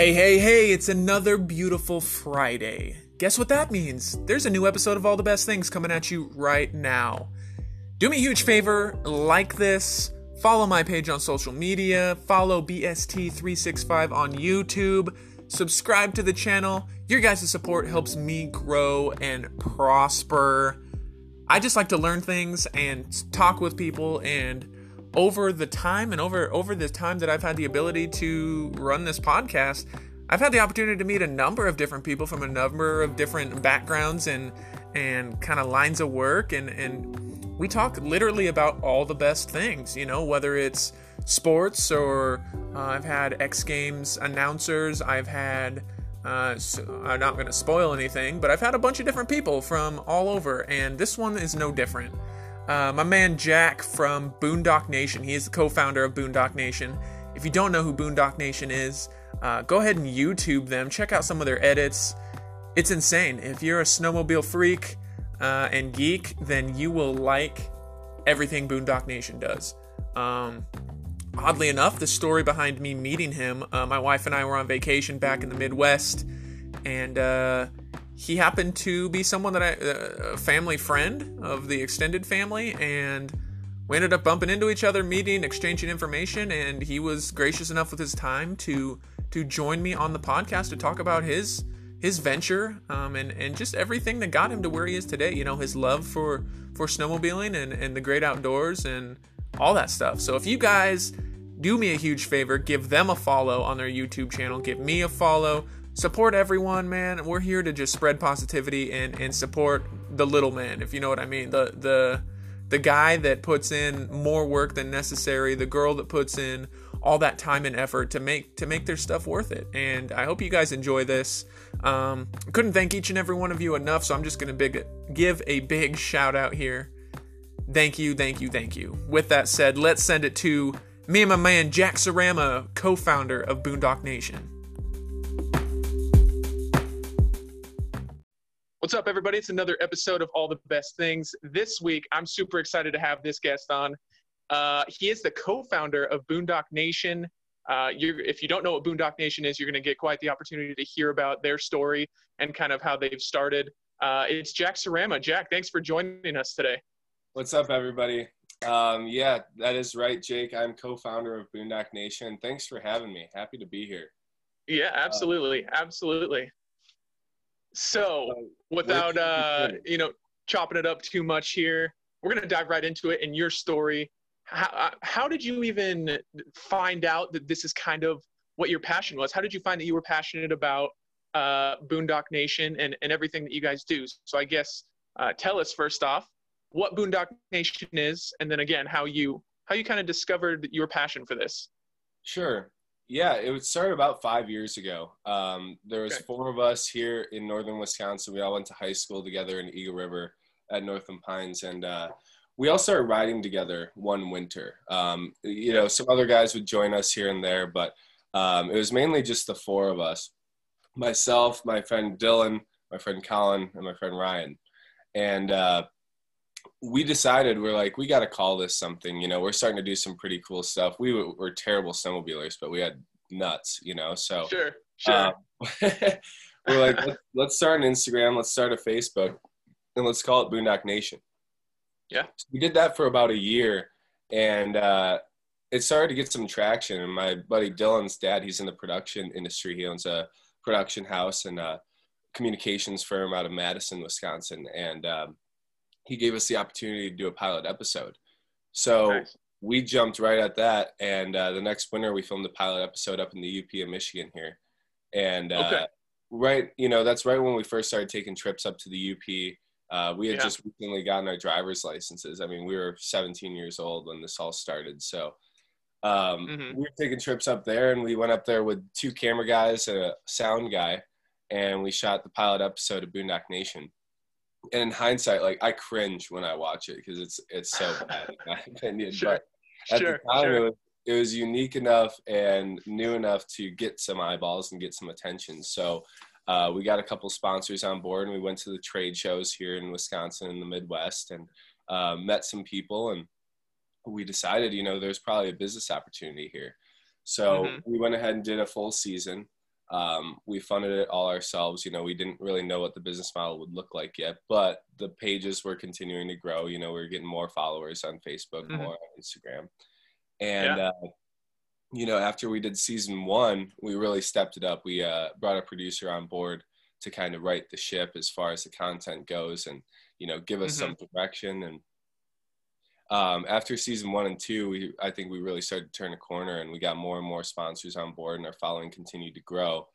Hey, hey, hey, it's another beautiful Friday. Guess what that means? There's a new episode of All the Best Things coming at you right now. Do me a huge favor, like this, follow my page on social media, follow BST365 on YouTube, subscribe to the channel. Your guys' support helps me grow and prosper. I just like to learn things and talk with people and over the time and over over the time that I've had the ability to run this podcast, I've had the opportunity to meet a number of different people from a number of different backgrounds and and kind of lines of work and and we talk literally about all the best things, you know, whether it's sports or uh, I've had X Games announcers, I've had uh, so I'm not going to spoil anything, but I've had a bunch of different people from all over, and this one is no different. Uh, my man Jack from Boondock Nation, he is the co founder of Boondock Nation. If you don't know who Boondock Nation is, uh, go ahead and YouTube them. Check out some of their edits. It's insane. If you're a snowmobile freak uh, and geek, then you will like everything Boondock Nation does. Um, oddly enough, the story behind me meeting him, uh, my wife and I were on vacation back in the Midwest, and uh, he happened to be someone that I, uh, a family friend of the extended family, and we ended up bumping into each other, meeting, exchanging information, and he was gracious enough with his time to to join me on the podcast to talk about his his venture um, and and just everything that got him to where he is today. You know, his love for for snowmobiling and and the great outdoors and all that stuff. So if you guys do me a huge favor, give them a follow on their YouTube channel, give me a follow, support everyone, man. We're here to just spread positivity and and support the little man, if you know what I mean. The the the guy that puts in more work than necessary, the girl that puts in all that time and effort to make to make their stuff worth it. And I hope you guys enjoy this. Um, couldn't thank each and every one of you enough, so I'm just gonna big give a big shout out here. Thank you, thank you, thank you. With that said, let's send it to me and my man Jack Sarama, co-founder of Boondock Nation. What's up, everybody? It's another episode of All the Best Things. This week, I'm super excited to have this guest on. Uh, he is the co-founder of Boondock Nation. Uh, if you don't know what Boondock Nation is, you're going to get quite the opportunity to hear about their story and kind of how they've started. Uh, it's Jack Sarama. Jack, thanks for joining us today. What's up, everybody? Um, yeah, that is right, Jake. I'm co-founder of Boondock Nation. Thanks for having me. Happy to be here. Yeah, absolutely, absolutely. So, without uh, you know chopping it up too much here, we're gonna dive right into it in your story how, uh, how did you even find out that this is kind of what your passion was? How did you find that you were passionate about uh, Boondock Nation and, and everything that you guys do? So I guess uh, tell us first off what Boondock Nation is, and then again how you how you kind of discovered your passion for this. Sure. Yeah, it started about five years ago. Um, there was okay. four of us here in northern Wisconsin. We all went to high school together in Eagle River at Northland Pines, and uh, we all started riding together one winter. Um, you know, some other guys would join us here and there, but um, it was mainly just the four of us myself, my friend Dylan, my friend Colin, and my friend Ryan. And uh, we decided we're like, we got to call this something. You know, we're starting to do some pretty cool stuff. We were, were terrible snowmobilers, but we had nuts, you know, so. Sure, sure. Um, we're like, let's, let's start an Instagram, let's start a Facebook, and let's call it Boondock Nation. Yeah. So we did that for about a year and uh, it started to get some traction. And my buddy Dylan's dad, he's in the production industry. He owns a production house and a communications firm out of Madison, Wisconsin. And um, he gave us the opportunity to do a pilot episode. So nice. we jumped right at that. And uh, the next winter, we filmed the pilot episode up in the UP of Michigan here. And uh, okay. right, you know, that's right when we first started taking trips up to the UP uh, we had yeah. just recently gotten our driver's licenses. I mean, we were 17 years old when this all started. So um, mm-hmm. we were taking trips up there, and we went up there with two camera guys and a sound guy, and we shot the pilot episode of Boondock Nation. And in hindsight, like I cringe when I watch it because it's it's so bad in my opinion. Sure. But at sure. the time, sure. it was it was unique enough and new enough to get some eyeballs and get some attention. So uh, we got a couple sponsors on board and we went to the trade shows here in Wisconsin in the Midwest and uh, met some people and we decided, you know, there's probably a business opportunity here. So mm-hmm. we went ahead and did a full season. Um, we funded it all ourselves. You know, we didn't really know what the business model would look like yet, but the pages were continuing to grow. You know, we were getting more followers on Facebook, mm-hmm. more on Instagram. And, yeah. uh, you know, after we did season one, we really stepped it up. We uh, brought a producer on board to kind of right the ship as far as the content goes and, you know, give us mm-hmm. some direction. And um, after season one and two, we I think we really started to turn a corner, and we got more and more sponsors on board, and our following continued to grow.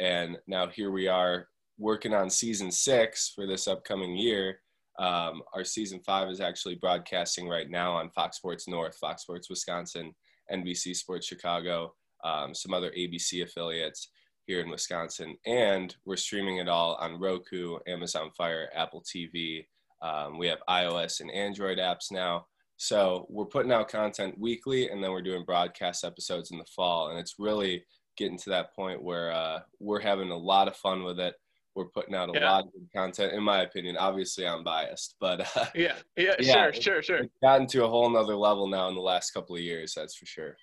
And now here we are working on season six for this upcoming year. Um, our season five is actually broadcasting right now on Fox Sports North, Fox Sports Wisconsin, NBC Sports Chicago, um, some other ABC affiliates here in Wisconsin, and we're streaming it all on Roku, Amazon Fire, Apple TV. Um, we have iOS and Android apps now. So we're putting out content weekly, and then we're doing broadcast episodes in the fall, and it's really getting to that point where uh, we're having a lot of fun with it. We're putting out a yeah. lot of good content, in my opinion. Obviously, I'm biased, but uh, yeah, yeah, yeah, sure, sure, sure. It's gotten to a whole nother level now in the last couple of years. That's for sure.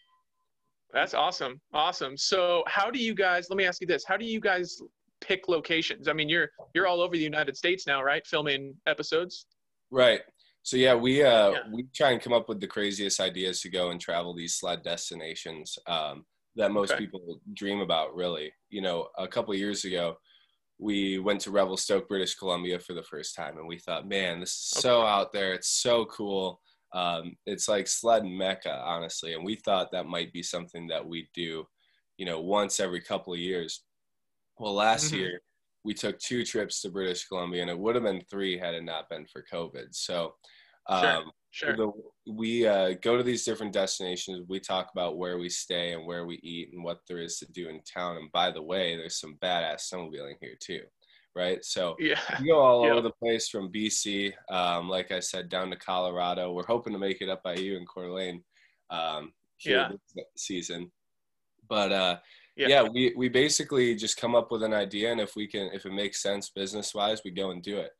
That's awesome, awesome. So, how do you guys? Let me ask you this: How do you guys pick locations? I mean, you're you're all over the United States now, right? Filming episodes. Right. So yeah, we uh, yeah. we try and come up with the craziest ideas to go and travel these sled destinations um, that most okay. people dream about. Really, you know, a couple years ago, we went to Revelstoke, British Columbia for the first time, and we thought, man, this is okay. so out there. It's so cool. Um, it's like sled mecca, honestly, and we thought that might be something that we do, you know, once every couple of years. Well, last mm-hmm. year we took two trips to British Columbia, and it would have been three had it not been for COVID. So, um, sure, sure. The, we uh, go to these different destinations. We talk about where we stay and where we eat and what there is to do in town. And by the way, there's some badass snowmobiling here too, right? So yeah, we go all yep. over the place from BC, um, like I said, down to Colorado. We're hoping to make it up by you in Coeur d'Alene um, yeah. this season. But uh, yeah. yeah, we we basically just come up with an idea, and if we can, if it makes sense business wise, we go and do it.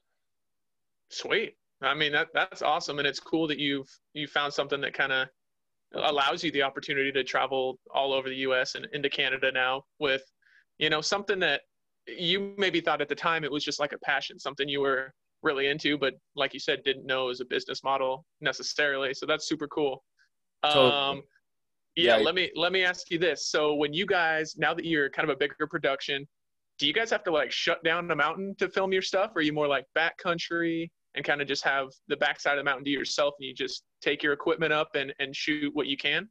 Sweet. I mean that that's awesome, and it's cool that you've you found something that kind of allows you the opportunity to travel all over the U.S. and into Canada now with, you know, something that you maybe thought at the time it was just like a passion, something you were really into, but like you said, didn't know as a business model necessarily. So that's super cool. Totally. Um, yeah, yeah, let me let me ask you this. So when you guys now that you're kind of a bigger production, do you guys have to like shut down the mountain to film your stuff? Or are you more like backcountry and kind of just have the backside of the mountain to yourself and you just take your equipment up and, and shoot what you can?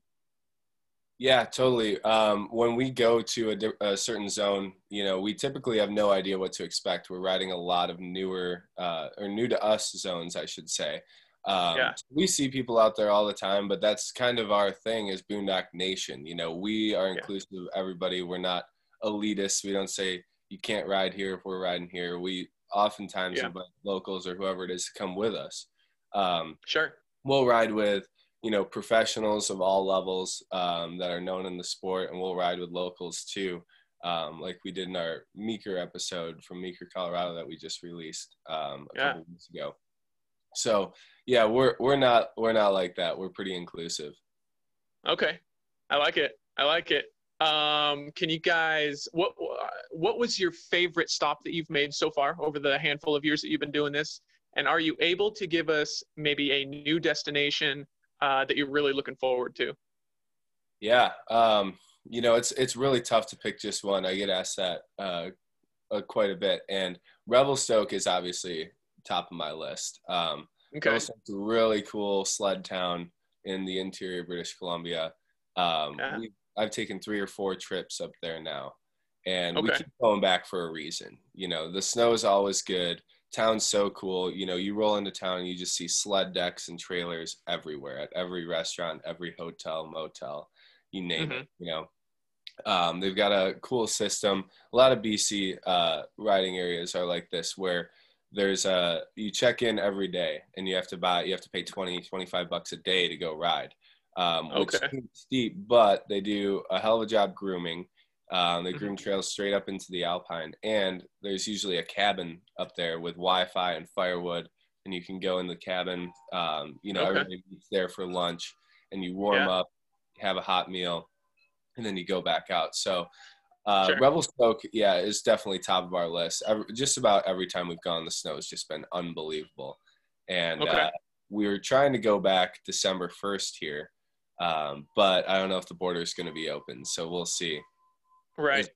Yeah, totally. Um, when we go to a, a, certain zone, you know, we typically have no idea what to expect. We're riding a lot of newer uh, or new to us zones, I should say. Um, yeah. We see people out there all the time, but that's kind of our thing is Boondock Nation. You know, we are inclusive yeah. of everybody. We're not elitist. We don't say you can't ride here if we're riding here. We oftentimes yeah. invite locals or whoever it is to come with us. Um, sure. We'll ride with, you know, professionals of all levels um, that are known in the sport, and we'll ride with locals too. Um, like we did in our Meeker episode from Meeker, Colorado, that we just released um, a couple of weeks ago. So yeah, we're we're not we're not like that. We're pretty inclusive. Okay, I like it. I like it. Um, can you guys what what was your favorite stop that you've made so far over the handful of years that you've been doing this? And are you able to give us maybe a new destination uh, that you're really looking forward to? Yeah, um, you know it's it's really tough to pick just one. I get asked that uh, uh, quite a bit, and Revelstoke is obviously top of my list. Um, Okay. It's a really cool sled town in the interior of British Columbia. Um, yeah. I've taken three or four trips up there now, and okay. we keep going back for a reason. You know, the snow is always good. Town's so cool. You know, you roll into town and you just see sled decks and trailers everywhere at every restaurant, every hotel, motel, you name mm-hmm. it. You know, um, they've got a cool system. A lot of BC uh, riding areas are like this, where there's a you check in every day and you have to buy you have to pay 20 25 bucks a day to go ride um, which okay. is steep but they do a hell of a job grooming um, they groom mm-hmm. trails straight up into the alpine and there's usually a cabin up there with wi-fi and firewood and you can go in the cabin um, you know okay. everybody there for lunch and you warm yeah. up have a hot meal and then you go back out so Uh, Sure. Rebel yeah, is definitely top of our list. Every, just about every time we've gone, the snow has just been unbelievable. And Okay. uh, we were trying to go back December 1st here, um, but I don't know if the border is going to be open, so we'll see. Right.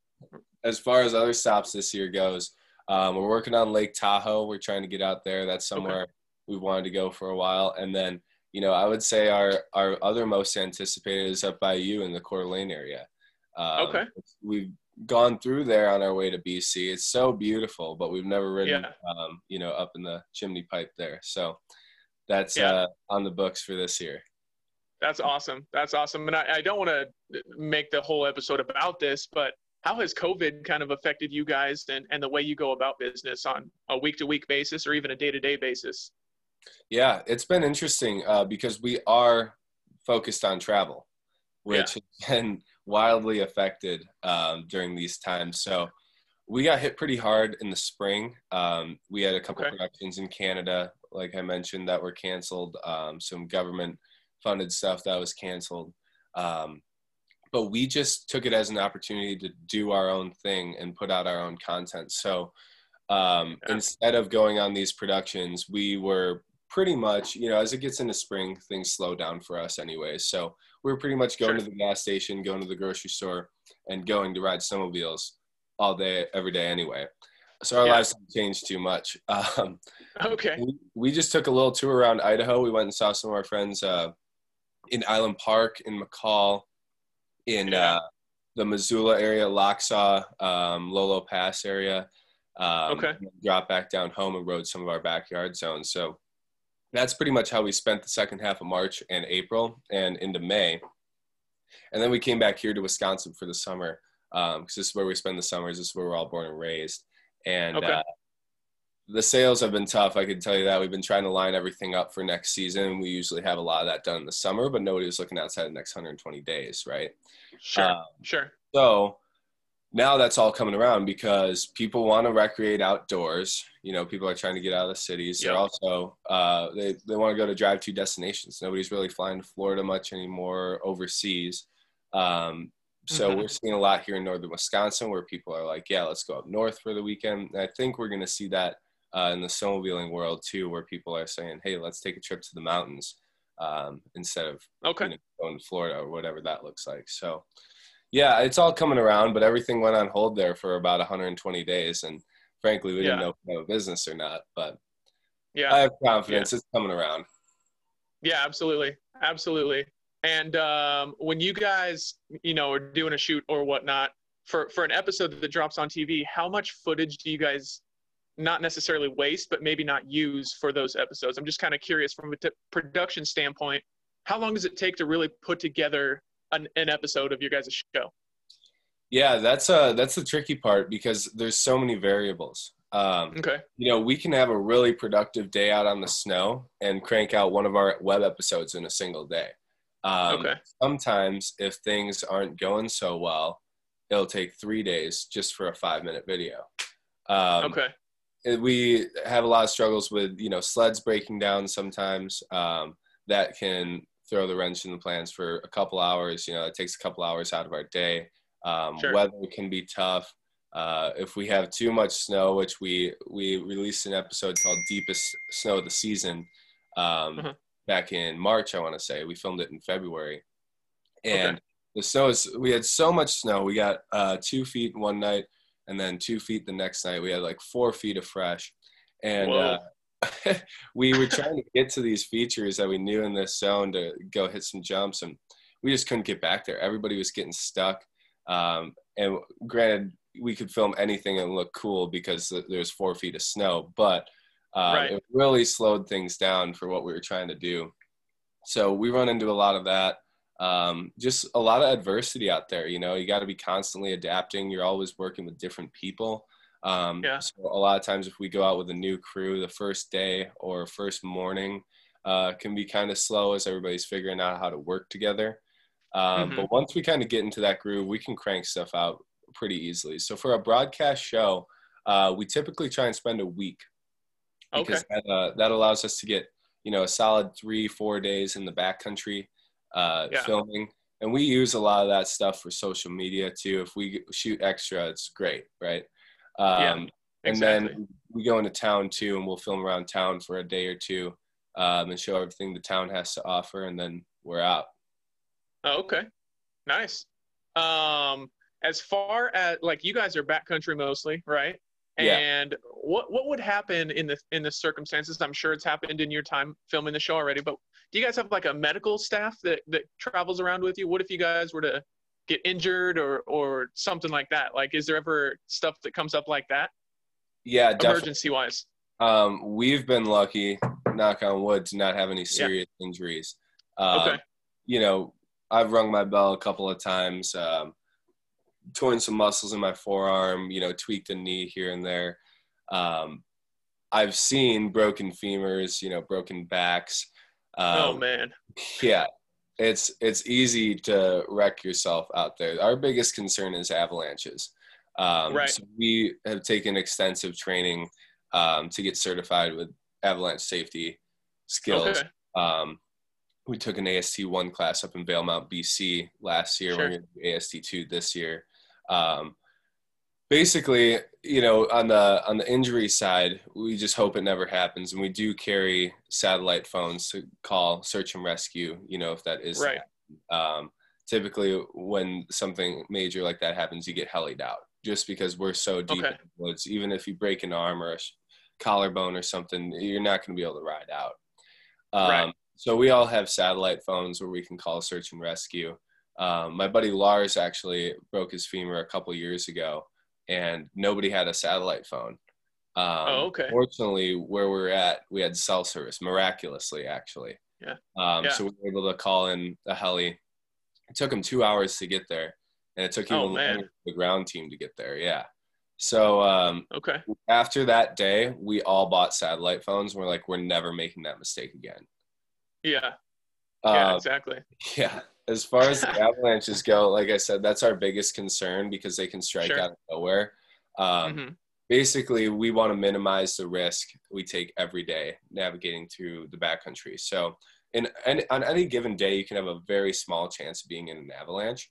As far as other stops this year goes, um, we're working on Lake Tahoe. We're trying to get out there. That's somewhere we've wanted to go for a while. And then, you know, I would say our our other most anticipated is up by you in the Coeur d'Alene area. Um, Okay. We've gone through there on our way to BC. It's so beautiful, but we've never ridden, Yeah. um, you know, up in the chimney pipe there. So that's Yeah. uh, on the books for this year. That's awesome. That's awesome. And I, I don't want to make the whole episode about this, but how has COVID kind of affected you guys and, and the way you go about business on a week to week basis or even a day to day basis? Yeah, it's been interesting uh, because we are focused on travel, which has been wildly affected um, during these times. So we got hit pretty hard in the spring. Um, we had a couple Okay. productions in Canada, like I mentioned, that were canceled. Um, some government funded stuff that was canceled. Um, but we just took it as an opportunity to do our own thing and put out our own content. So um, Yeah. instead of going on these productions, we were pretty much, you know, as it gets into spring, things slow down for us anyway. So we were pretty much going Sure. to the gas station, going to the grocery store, and going to ride snowmobiles all day, every day anyway. So our Yeah. lives didn't change too much. Um, Okay. we, we just took a little tour around Idaho. We went and saw some of our friends uh, in Island Park, in McCall, in Yeah. uh, the Missoula area, Lochsa, um, Lolo Pass area. Um, Okay. Dropped back down home and rode some of our backyard zones. So that's pretty much how we spent the second half of March and April and into May. And then we came back here to Wisconsin for the summer because this is where we spend the summers. This is where we're all born and raised. And Okay. uh, the sales have been tough. I can tell you that. We've been trying to line everything up for next season. We usually have a lot of that done in the summer, but nobody was looking outside the next 120 days, right? Sure. Um, sure. so now that's all coming around because people want to recreate outdoors. You know, people are trying to get out of the cities. They're also uh, they they want to go to drive to destinations. Nobody's really flying to Florida much anymore overseas. Um, so Mhm. we're seeing a lot here in northern Wisconsin where people are like, yeah, let's go up north for the weekend. And I think we're going to see that uh, in the snowmobiling world too, where people are saying, hey, let's take a trip to the mountains um, instead of Okay. you know, going to Florida or whatever that looks like. So, yeah, it's all coming around, but everything went on hold there for about 120 days, and frankly, we didn't Yeah. know if we have a business or not. But Yeah. I have confidence it's coming around. Yeah, absolutely, absolutely. And um, when you guys, you know, are doing a shoot or whatnot for for an episode that drops on TV, how much footage do you guys not necessarily waste, but maybe not use for those episodes? I'm just kind of curious from a t- production standpoint. How long does it take to really put together an, an episode of your guys' show? Yeah, that's uh that's the tricky part because there's so many variables. Um, Okay. you know, we can have a really productive day out on the snow and crank out one of our web episodes in a single day. Um, Okay. Sometimes, if things aren't going so well, it'll take three days just for a five minute video. Um, Okay. we have a lot of struggles with you know sleds breaking down sometimes um, that can throw the wrench in the plans for a couple hours you know it takes a couple hours out of our day um, Sure. weather can be tough uh, if we have too much snow which we we released an episode called deepest snow of the season um, Uh-huh. back in march i want to say we filmed it in february and Okay. the snow is we had so much snow we got uh, two feet one night and then two feet the next night. We had like four feet of fresh, and uh, we were trying to get to these features that we knew in this zone to go hit some jumps, and we just couldn't get back there. Everybody was getting stuck, um, and granted, we could film anything and look cool because there's four feet of snow, but uh, Right. it really slowed things down for what we were trying to do. So we run into a lot of that um, just a lot of adversity out there. You know, you got to be constantly adapting. You're always working with different people. Um, Yeah. So a lot of times, if we go out with a new crew, the first day or first morning uh, can be kind of slow as everybody's figuring out how to work together. Um, Mhm. But once we kind of get into that groove, we can crank stuff out pretty easily. So for a broadcast show, uh, we typically try and spend a week Okay. because that, uh, that allows us to get you know a solid three four days in the backcountry uh, Yeah. filming and we use a lot of that stuff for social media too. If we shoot extra, it's great, right? Um, Yeah, and then we go into town too, and we'll film around town for a day or two um, and show everything the town has to offer, and then we're out. Oh, okay. Nice. Um, as far as like you guys are backcountry mostly, right? Yeah. And what what would happen in the in the circumstances? I'm sure it's happened in your time filming the show already, but do you guys have like a medical staff that that travels around with you? What if you guys were to get injured or or something like that? Like is there ever stuff that comes up like that Yeah, definitely. emergency wise? Um, we've been lucky, knock on wood, to not have any serious injuries. Um, Okay. You know, I've rung my bell a couple of times, um, torn some muscles in my forearm, you know, tweaked a knee here and there. Um, I've seen broken femurs, you know, broken backs. Um, oh man. yeah, it's it's easy to wreck yourself out there. Our biggest concern is avalanches. Um, Right. So we have taken extensive training um, to get certified with avalanche safety skills. Okay. Um, we took an AST one class up in Valemount, BC last year. Sure. We're going to do AST two this year. Um, basically, you know, on the on the injury side, we just hope it never happens, and we do carry satellite phones to call search and rescue. You know, if that is Right. um, typically when something major like that happens, you get helied out just because we're so deep Okay. in the woods. Even if you break an arm or a collarbone or something, you're not going to be able to ride out. Um, Right. So we all have satellite phones where we can call search and rescue. Um, my buddy Lars actually broke his femur a couple years ago, and nobody had a satellite phone. Um, Oh, okay. Fortunately, where we're at, we had cell service, miraculously, actually. Yeah. Um, Yeah. So we were able to call in a heli. It took him two hours to get there, and it took even Oh, longer for the ground team to get there. Yeah. So um, Okay. after that day, we all bought satellite phones. We're like, we're never making that mistake again. Yeah. Yeah. Um, exactly. yeah. As far as the avalanches go, like I said, that's our biggest concern because they can strike Sure. out of nowhere. Um, hmm Basically, we want to minimize the risk we take every day navigating through the backcountry. So, in, any on any given day, you can have a very small chance of being in an avalanche.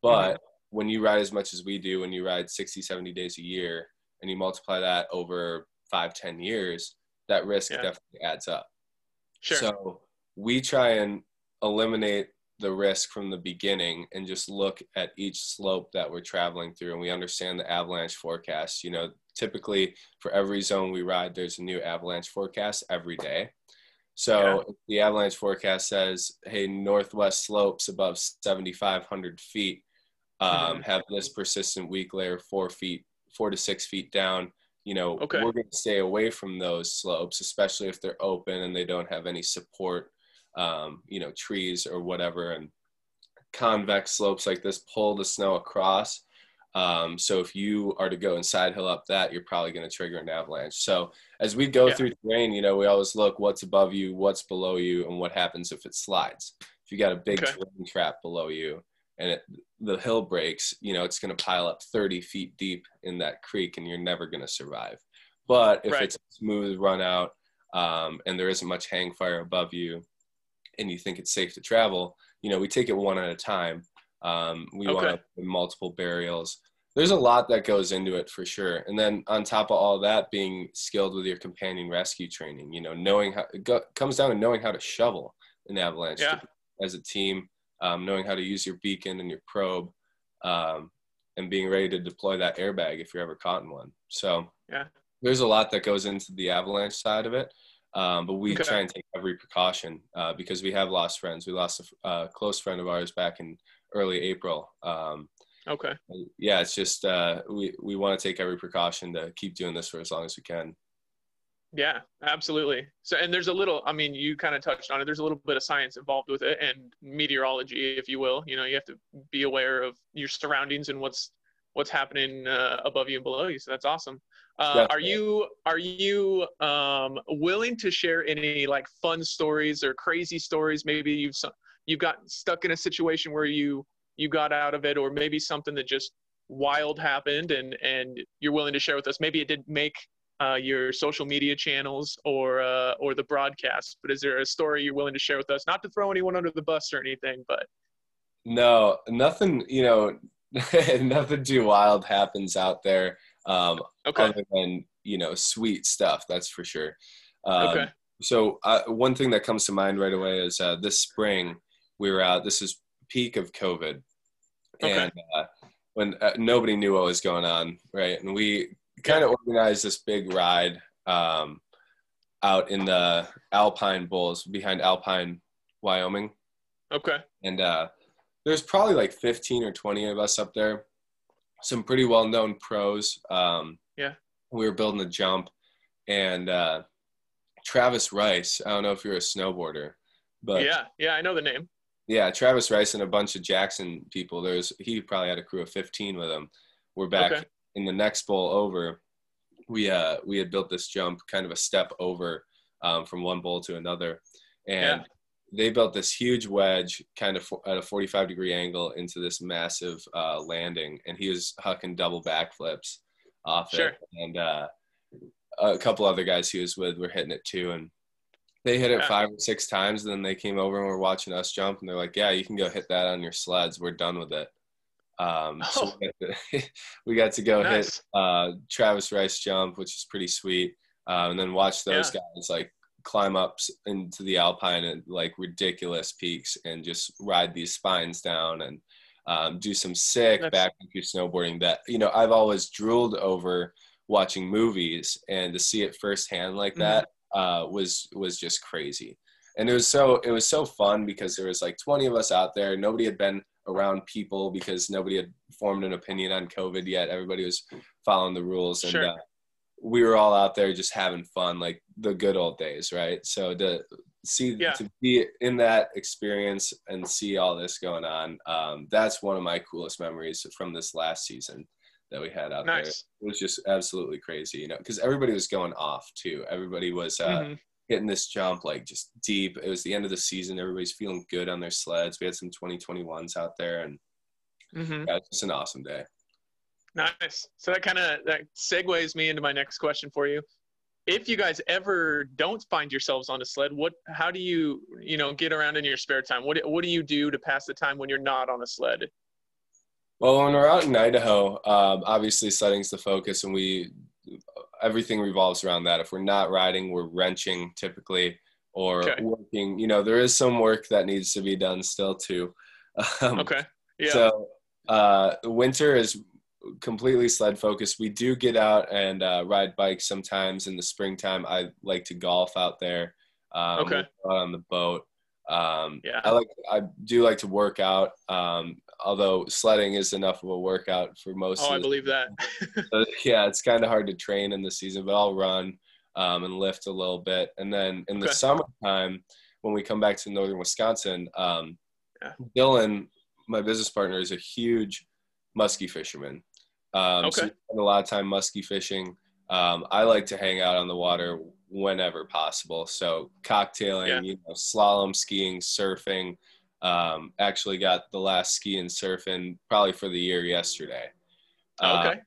But when you ride as much as we do, when you ride 60, 70 days a year, and you multiply that over five, 10 years, that risk Yeah. definitely adds up. Sure. So we try and eliminate the risk from the beginning and just look at each slope that we're traveling through and we understand the avalanche forecast. You know, typically for every zone we ride, there's a new avalanche forecast every day. So if the avalanche forecast says, hey, northwest slopes above 7,500 feet um, Mhm. have this persistent weak layer four feet, four to six feet down. You know, Okay. we're going to stay away from those slopes, especially if they're open and they don't have any support, um, you know, trees or whatever. And convex slopes like this pull the snow across. Um, so if you are to go and side hill up that, you're probably going to trigger an avalanche. So as we go Yeah. through terrain, you know, we always look what's above you, what's below you, and what happens if it slides. If you got a big Okay. terrain trap below you and it, the hill breaks, you know, it's going to pile up 30 feet deep in that creek and you're never going to survive. But if Right. it's a smooth run out um, and there isn't much hang fire above you and you think it's safe to travel, you know, we take it one at a time. Um, we want Okay. to multiple burials. There's a lot that goes into it for sure. And then on top of all that, being skilled with your companion rescue training, you know, knowing how it go, comes down to knowing how to shovel an avalanche Yeah. as a team, um, knowing how to use your beacon and your probe, um, and being ready to deploy that airbag if you're ever caught in one. So Yeah. there's a lot that goes into the avalanche side of it. Um, but we Okay. try and take every precaution uh, because we have lost friends. We lost a uh, close friend of ours back in early April. Um, Okay. yeah, it's just uh, we we want to take every precaution to keep doing this for as long as we can. Yeah, absolutely. So, and there's a little, I mean, you kind of touched on it. There's a little bit of science involved with it and meteorology, if you will. You know, you have to be aware of your surroundings and what's what's happening uh, above you and below you. So that's awesome. Uh, are you are you um, willing to share any like fun stories or crazy stories? Maybe you've you've got stuck in a situation where you you got out of it, or maybe something that just wild happened and and you're willing to share with us. Maybe it didn't make uh, your social media channels or uh, or the broadcast. But is there a story you're willing to share with us? Not to throw anyone under the bus or anything, but No, nothing. You know, nothing too wild happens out there. Um, Okay. other than you know sweet stuff that's for sure um, Okay. so uh, one thing that comes to mind right away is uh, this spring we were out this is peak of covid Okay. and uh, when uh, nobody knew what was going on right and we kind of organized this big ride um, out in the alpine bowls behind alpine wyoming Okay. and uh, there's probably like 15 or 20 of us up there some pretty well-known pros um, Yeah. we were building a jump and uh, travis rice i don't know if you're a snowboarder but yeah. Yeah. I know the name. yeah travis rice and a bunch of jackson people there's he probably had a crew of 15 with him we're back Okay. in the next bowl over we uh we had built this jump kind of a step over um, from one bowl to another and Yeah. They built this huge wedge kind of at a 45 degree angle into this massive uh, landing and he was hucking double backflips off Sure. it and uh, a couple other guys he was with were hitting it too and they hit it Yeah. five or six times and then they came over and were watching us jump and they're like yeah you can go hit that on your sleds we're done with it um, so Oh. we, got to, we got to go hit uh, Travis Rice jump, which is pretty sweet, uh, and then watch those Yeah. guys like climb up into the alpine at like ridiculous peaks and just ride these spines down and um, do some sick backcountry snowboarding that you know I've always drooled over watching movies and to see it firsthand like Mhm. that uh, was was just crazy and it was so it was so fun because there was like 20 of us out there nobody had been around people because nobody had formed an opinion on covid yet everybody was following the rules and Sure. uh, we were all out there just having fun like the good old days right so to see Yeah. to be in that experience and see all this going on um, that's one of my coolest memories from this last season that we had out there it was just absolutely crazy you know because everybody was going off too everybody was uh, Mhm. hitting this jump like just deep. It was the end of the season. Everybody's feeling good on their sleds. We had some 2021s out there, and Mhm. yeah, it's just an awesome day. Nice. So that kind of that segues me into my next question for you. If you guys ever don't find yourselves on a sled, what how do you, you know, get around in your spare time? What what do you do to pass the time when you're not on a sled? Well, when we're out in Idaho, um, obviously sledding's the focus, and we everything revolves around that. If we're not riding, we're wrenching typically or Okay. working. You know, there is some work that needs to be done still too. Um, Okay. Yeah. So uh, winter is completely sled focused. We do get out and uh, ride bikes sometimes in the springtime. I like to golf out there. Um, Okay. we'll go out on the boat. Um, Yeah. I like. I do like to work out. Um, although sledding is enough of a workout for most. oh, I believe that. so, yeah, it's kind of hard to train in the season, but I'll run um, and lift a little bit. And then in the Okay. summertime, when we come back to northern Wisconsin, um, Yeah. Dylan, my business partner, is a huge muskie fisherman. Um, So Okay. spend a lot of time muskie fishing. Um, I like to hang out on the water whenever possible. So cocktailing, Yeah. you know, slalom skiing, surfing. Um, actually got the last ski and surfing probably for the year yesterday. Uh, okay.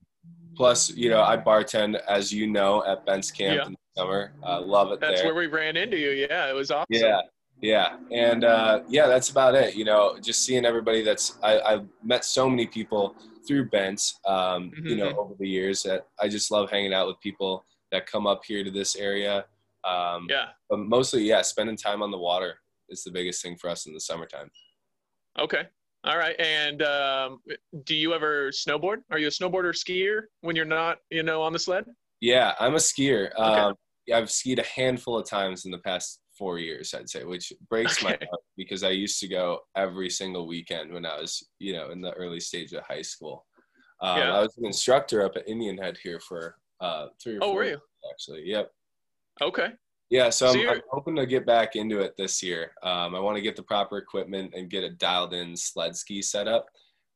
Plus, you know, I bartend, as you know, at Bent's Camp Yeah. in the summer. I love it That's there. where we ran into you. Yeah, it was awesome. yeah, yeah, and uh, yeah, that's about it. You know, just seeing everybody. That's I, I've met so many people through Bent's, um, you know, Mhm. over the years that I just love hanging out with people that come up here to this area. Um, Yeah. But mostly, yeah, spending time on the water is the biggest thing for us in the summertime. Okay. All right. And um, do you ever snowboard? Are you a snowboarder skier when you're not, you know, on the sled? Yeah, I'm a skier. Um, I've skied a handful of times in the past four years, I'd say, which breaks my heart because I used to go every single weekend when I was, you know, in the early stage of high school. Um, Yeah. I was an instructor up at Indian Head here for uh, three or Oh, four were years, you? actually. Yep. Okay. Yeah, so, So I'm, I'm hoping to get back into it this year. Um, I want to get the proper equipment and get a dialed-in sled ski setup,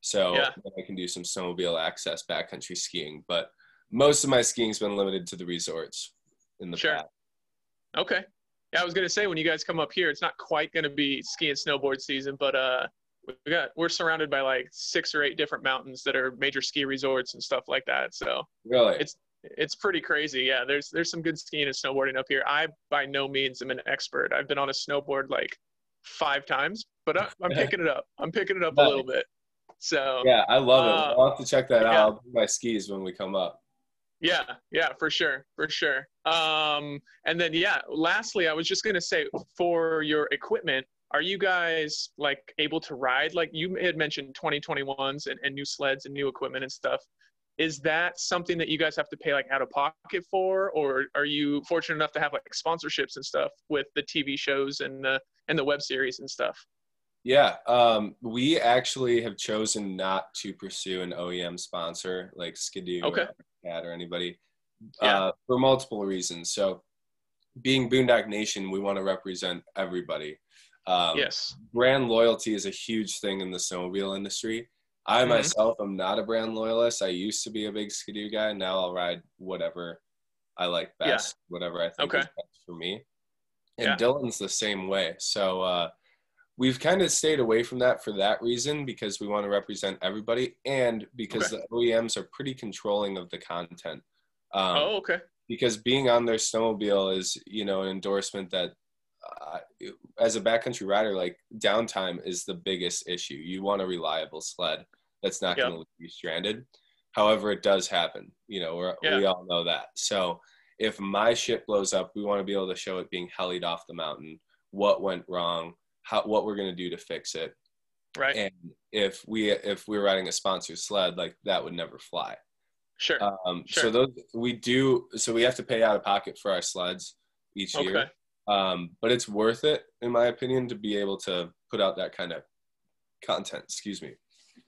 so Yeah. I can do some snowmobile access backcountry skiing. But most of my skiing's been limited to the resorts in the Sure. past. Okay. Yeah, I was gonna say when you guys come up here, it's not quite gonna be ski and snowboard season, but uh, we got we're surrounded by like six or eight different mountains that are major ski resorts and stuff like that. So Really? It's- it's pretty crazy. Yeah, there's there's some good skiing and snowboarding up here. I by no means am an expert. I've been on a snowboard like five times, but I, I'm picking it up. I'm picking it up a little bit. So yeah, I love it. uh, I'll have to check that out. I'll do my skis when we come up. Yeah, yeah, for sure, for sure. Um, and then yeah, lastly, I was just gonna say for your equipment, are you guys like able to ride? Like you had mentioned 2021s and, and new sleds and new equipment and stuff. Is that something that you guys have to pay like out of pocket for, or are you fortunate enough to have like sponsorships and stuff with the TV shows and the and the web series and stuff? Yeah, um, we actually have chosen not to pursue an OEM sponsor like Ski-Doo Okay. Cat or anybody Yeah. uh, for multiple reasons. So, being Boondock Nation, we want to represent everybody. Um, yes. brand loyalty is a huge thing in the snowmobile industry. I Mhm. myself am not a brand loyalist. I used to be a big Ski-Doo guy. Now I'll ride whatever I like Yeah. best, whatever I think Okay. is best for me. And Yeah. Dylan's the same way. So uh, we've kind of stayed away from that for that reason because we want to represent everybody and because the OEMs are pretty controlling of the content. Um, oh, okay. because being on their snowmobile is you know an endorsement that uh, as a backcountry rider like downtime is the biggest issue you want a reliable sled that's not Yep. going to leave you stranded however it does happen you know we're, we all know that so if my ship blows up we want to be able to show it being helied off the mountain what went wrong how what we're going to do to fix it Right. and if we if we were riding a sponsored sled like that would never fly sure. um, Sure. So those we do. So we have to pay out of pocket for our sleds each okay. year. Um, but it's worth it, in my opinion, to be able to put out that kind of content. Excuse me.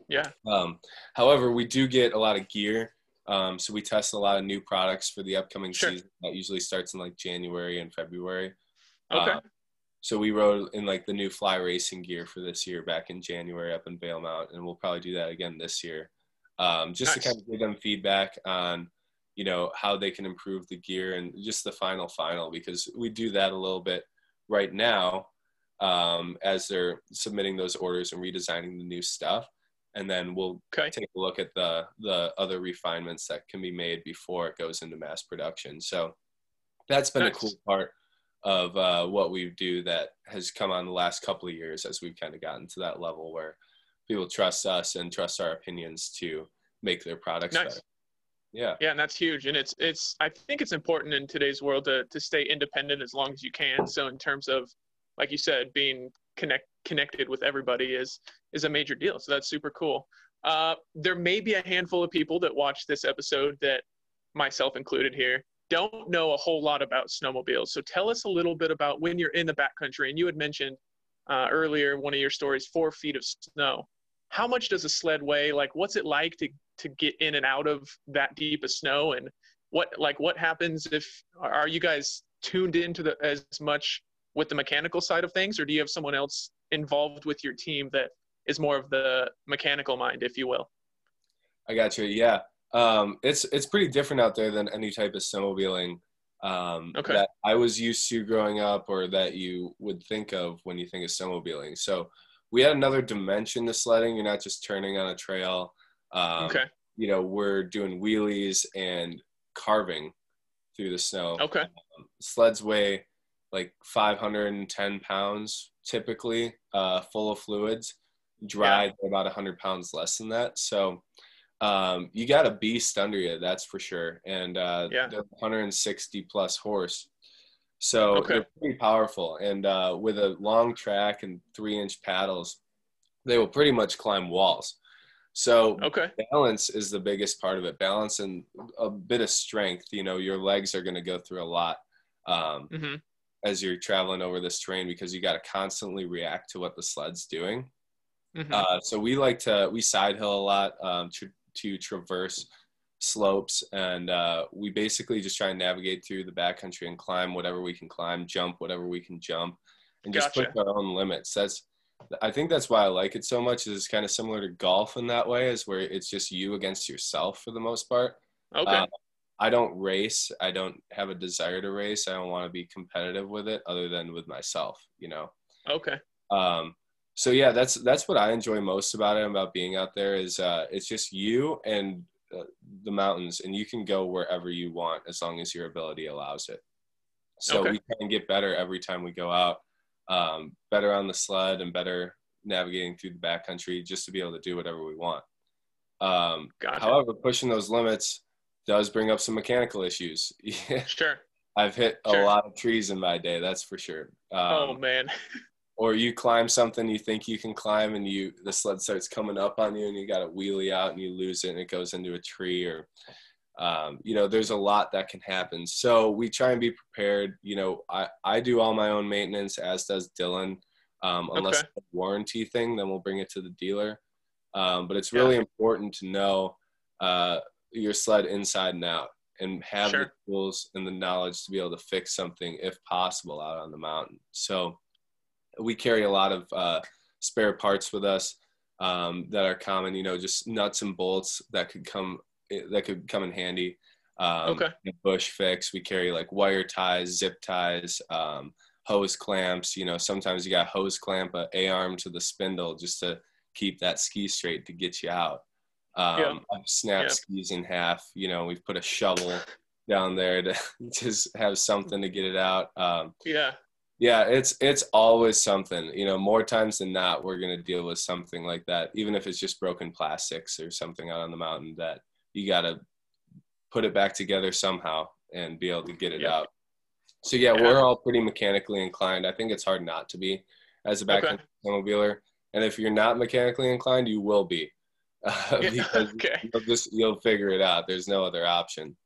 Yeah. Um, however, we do get a lot of gear. Um, so we test a lot of new products for the upcoming Sure. season. That usually starts in like January and February. Okay. Um, so we rode in like the new fly racing gear for this year back in January up in Valemount, and we'll probably do that again this year, um, just Nice. to kind of give them feedback on, you know, how they can improve the gear and just the final final because we do that a little bit right now um, as they're submitting those orders and redesigning the new stuff, and then we'll Okay. take a look at the the other refinements that can be made before it goes into mass production. So that's been Nice. a cool part of uh, what we do that has come on the last couple of years as we've kind of gotten to that level where people trust us and trust our opinions to make their products Nice. better. Yeah, Yeah, and that's huge. And it's it's I think it's important in today's world to to stay independent as long as you can. So in terms of like you said, being connect connected with everybody is is a major deal. So that's super cool. Uh, there may be a handful of people that watch this episode that myself included here don't know a whole lot about snowmobiles. So tell us a little bit about when you're in the backcountry. And you had mentioned uh, earlier one of your stories, four feet of snow. How much does a sled weigh? Like, what's it like to to get in and out of that deep of snow? And what like what happens if are you guys tuned into the as much with the mechanical side of things, or do you have someone else involved with your team that is more of the mechanical mind, if you will? I got you. Yeah, um, it's it's pretty different out there than any type of snowmobiling um, Okay. that I was used to growing up, or that you would think of when you think of snowmobiling. So we had another dimension to sledding. You're not just turning on a trail. Um, okay. You know, we're doing wheelies and carving through the snow. Okay. sleds weigh like 510 pounds typically uh, full of fluids dry they're about 100 pounds less than that so um, you got a beast under you that's for sure. And uh, Yeah. they're 160 plus horse. So Okay. they're pretty powerful. And uh, with a long track and three inch paddles they will pretty much climb walls. So Okay. balance is the biggest part of it. Balance and a bit of strength you know your legs are going to go through a lot um, hmm as you're traveling over this terrain because you got to constantly react to what the sled's doing. Hmm uh, so we like to we side hill a lot um, to, to traverse slopes and uh, we basically just try and navigate through the backcountry and climb whatever we can climb jump whatever we can jump and just Gotcha. push our own limits that's i think that's why i like it so much is it's kind of similar to golf in that way is where it's just you against yourself for the most part Okay. uh, I don't race. I don't have a desire to race. I don't want to be competitive with it other than with myself, you know. okay. Um, so yeah, that's that's what I enjoy most about it about being out there is uh, it's just you and uh, the mountains, and you can go wherever you want as long as your ability allows it. So Okay. we try and get better every time we go out, um, better on the sled and better navigating through the backcountry just to be able to do whatever we want. Um, Gotcha. However, pushing those limits does bring up some mechanical issues. Sure. I've hit a lot of trees in my day, that's for sure. Um, oh man. Or you climb something you think you can climb and you the sled starts coming up on you and you got to wheelie out and you lose it and it goes into a tree or um, you know there's a lot that can happen so we try and be prepared you know i, I do all my own maintenance as does dylan um, unless Okay. it's a warranty thing then we'll bring it to the dealer um, but it's really important to know uh, your sled inside and out and have Sure. the tools and the knowledge to be able to fix something if possible out on the mountain so we carry a lot of uh, spare parts with us um, that are common. You know, just nuts and bolts that could come that could come in handy. Um, Okay. Bush fix. We carry like wire ties, zip ties, um, hose clamps. You know, sometimes you got hose clamp a A arm to the spindle just to keep that ski straight to get you out. Um, Yeah. I've snapped Yeah. skis in half. You know, we've put a shovel down there to just have something to get it out. Um, Yeah. Yeah, it's it's always something. You know, more times than not, we're gonna deal with something like that, even if it's just broken plastics or something out on the mountain that you gotta put it back together somehow and be able to get it Yeah. out. So yeah, Yeah. we're all pretty mechanically inclined. I think it's hard not to be as a Okay. backcountry snowmobiler, and if you're not mechanically inclined, you will be uh, Yeah, because okay. you'll just you'll figure it out. There's no other option.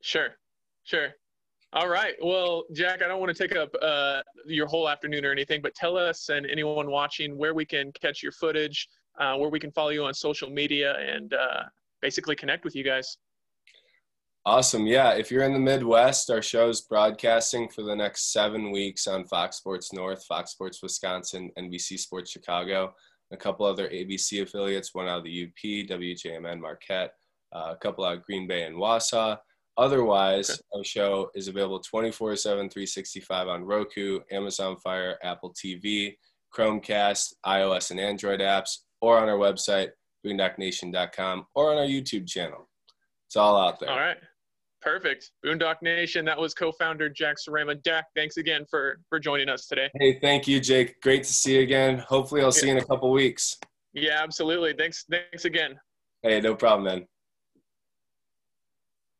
Sure. Sure. All right. Well, Jack, I don't want to take up uh, your whole afternoon or anything, but tell us and anyone watching where we can catch your footage, uh, where we can follow you on social media, and uh, basically connect with you guys. Awesome. Yeah. If you're in the Midwest, our show's broadcasting for the next seven weeks on Fox Sports North, Fox Sports Wisconsin, NBC Sports Chicago, a couple other ABC affiliates, one out of the UP, WJMN Marquette, uh, a couple out of Green Bay and Wausau. Otherwise, Okay. our show is available 24 7, 365 on Roku, Amazon Fire, Apple TV, Chromecast, iOS and Android apps, or on our website, boondocknation.com, or on our YouTube channel. It's all out there. All right. Perfect. Boondock Nation. That was co-founder Jack Sarama. Jack, thanks again for for joining us today. Hey, thank you, Jake. Great to see you again. Hopefully, I'll see you in a couple weeks. Yeah, absolutely. Thanks. Thanks again. Hey, no problem, man.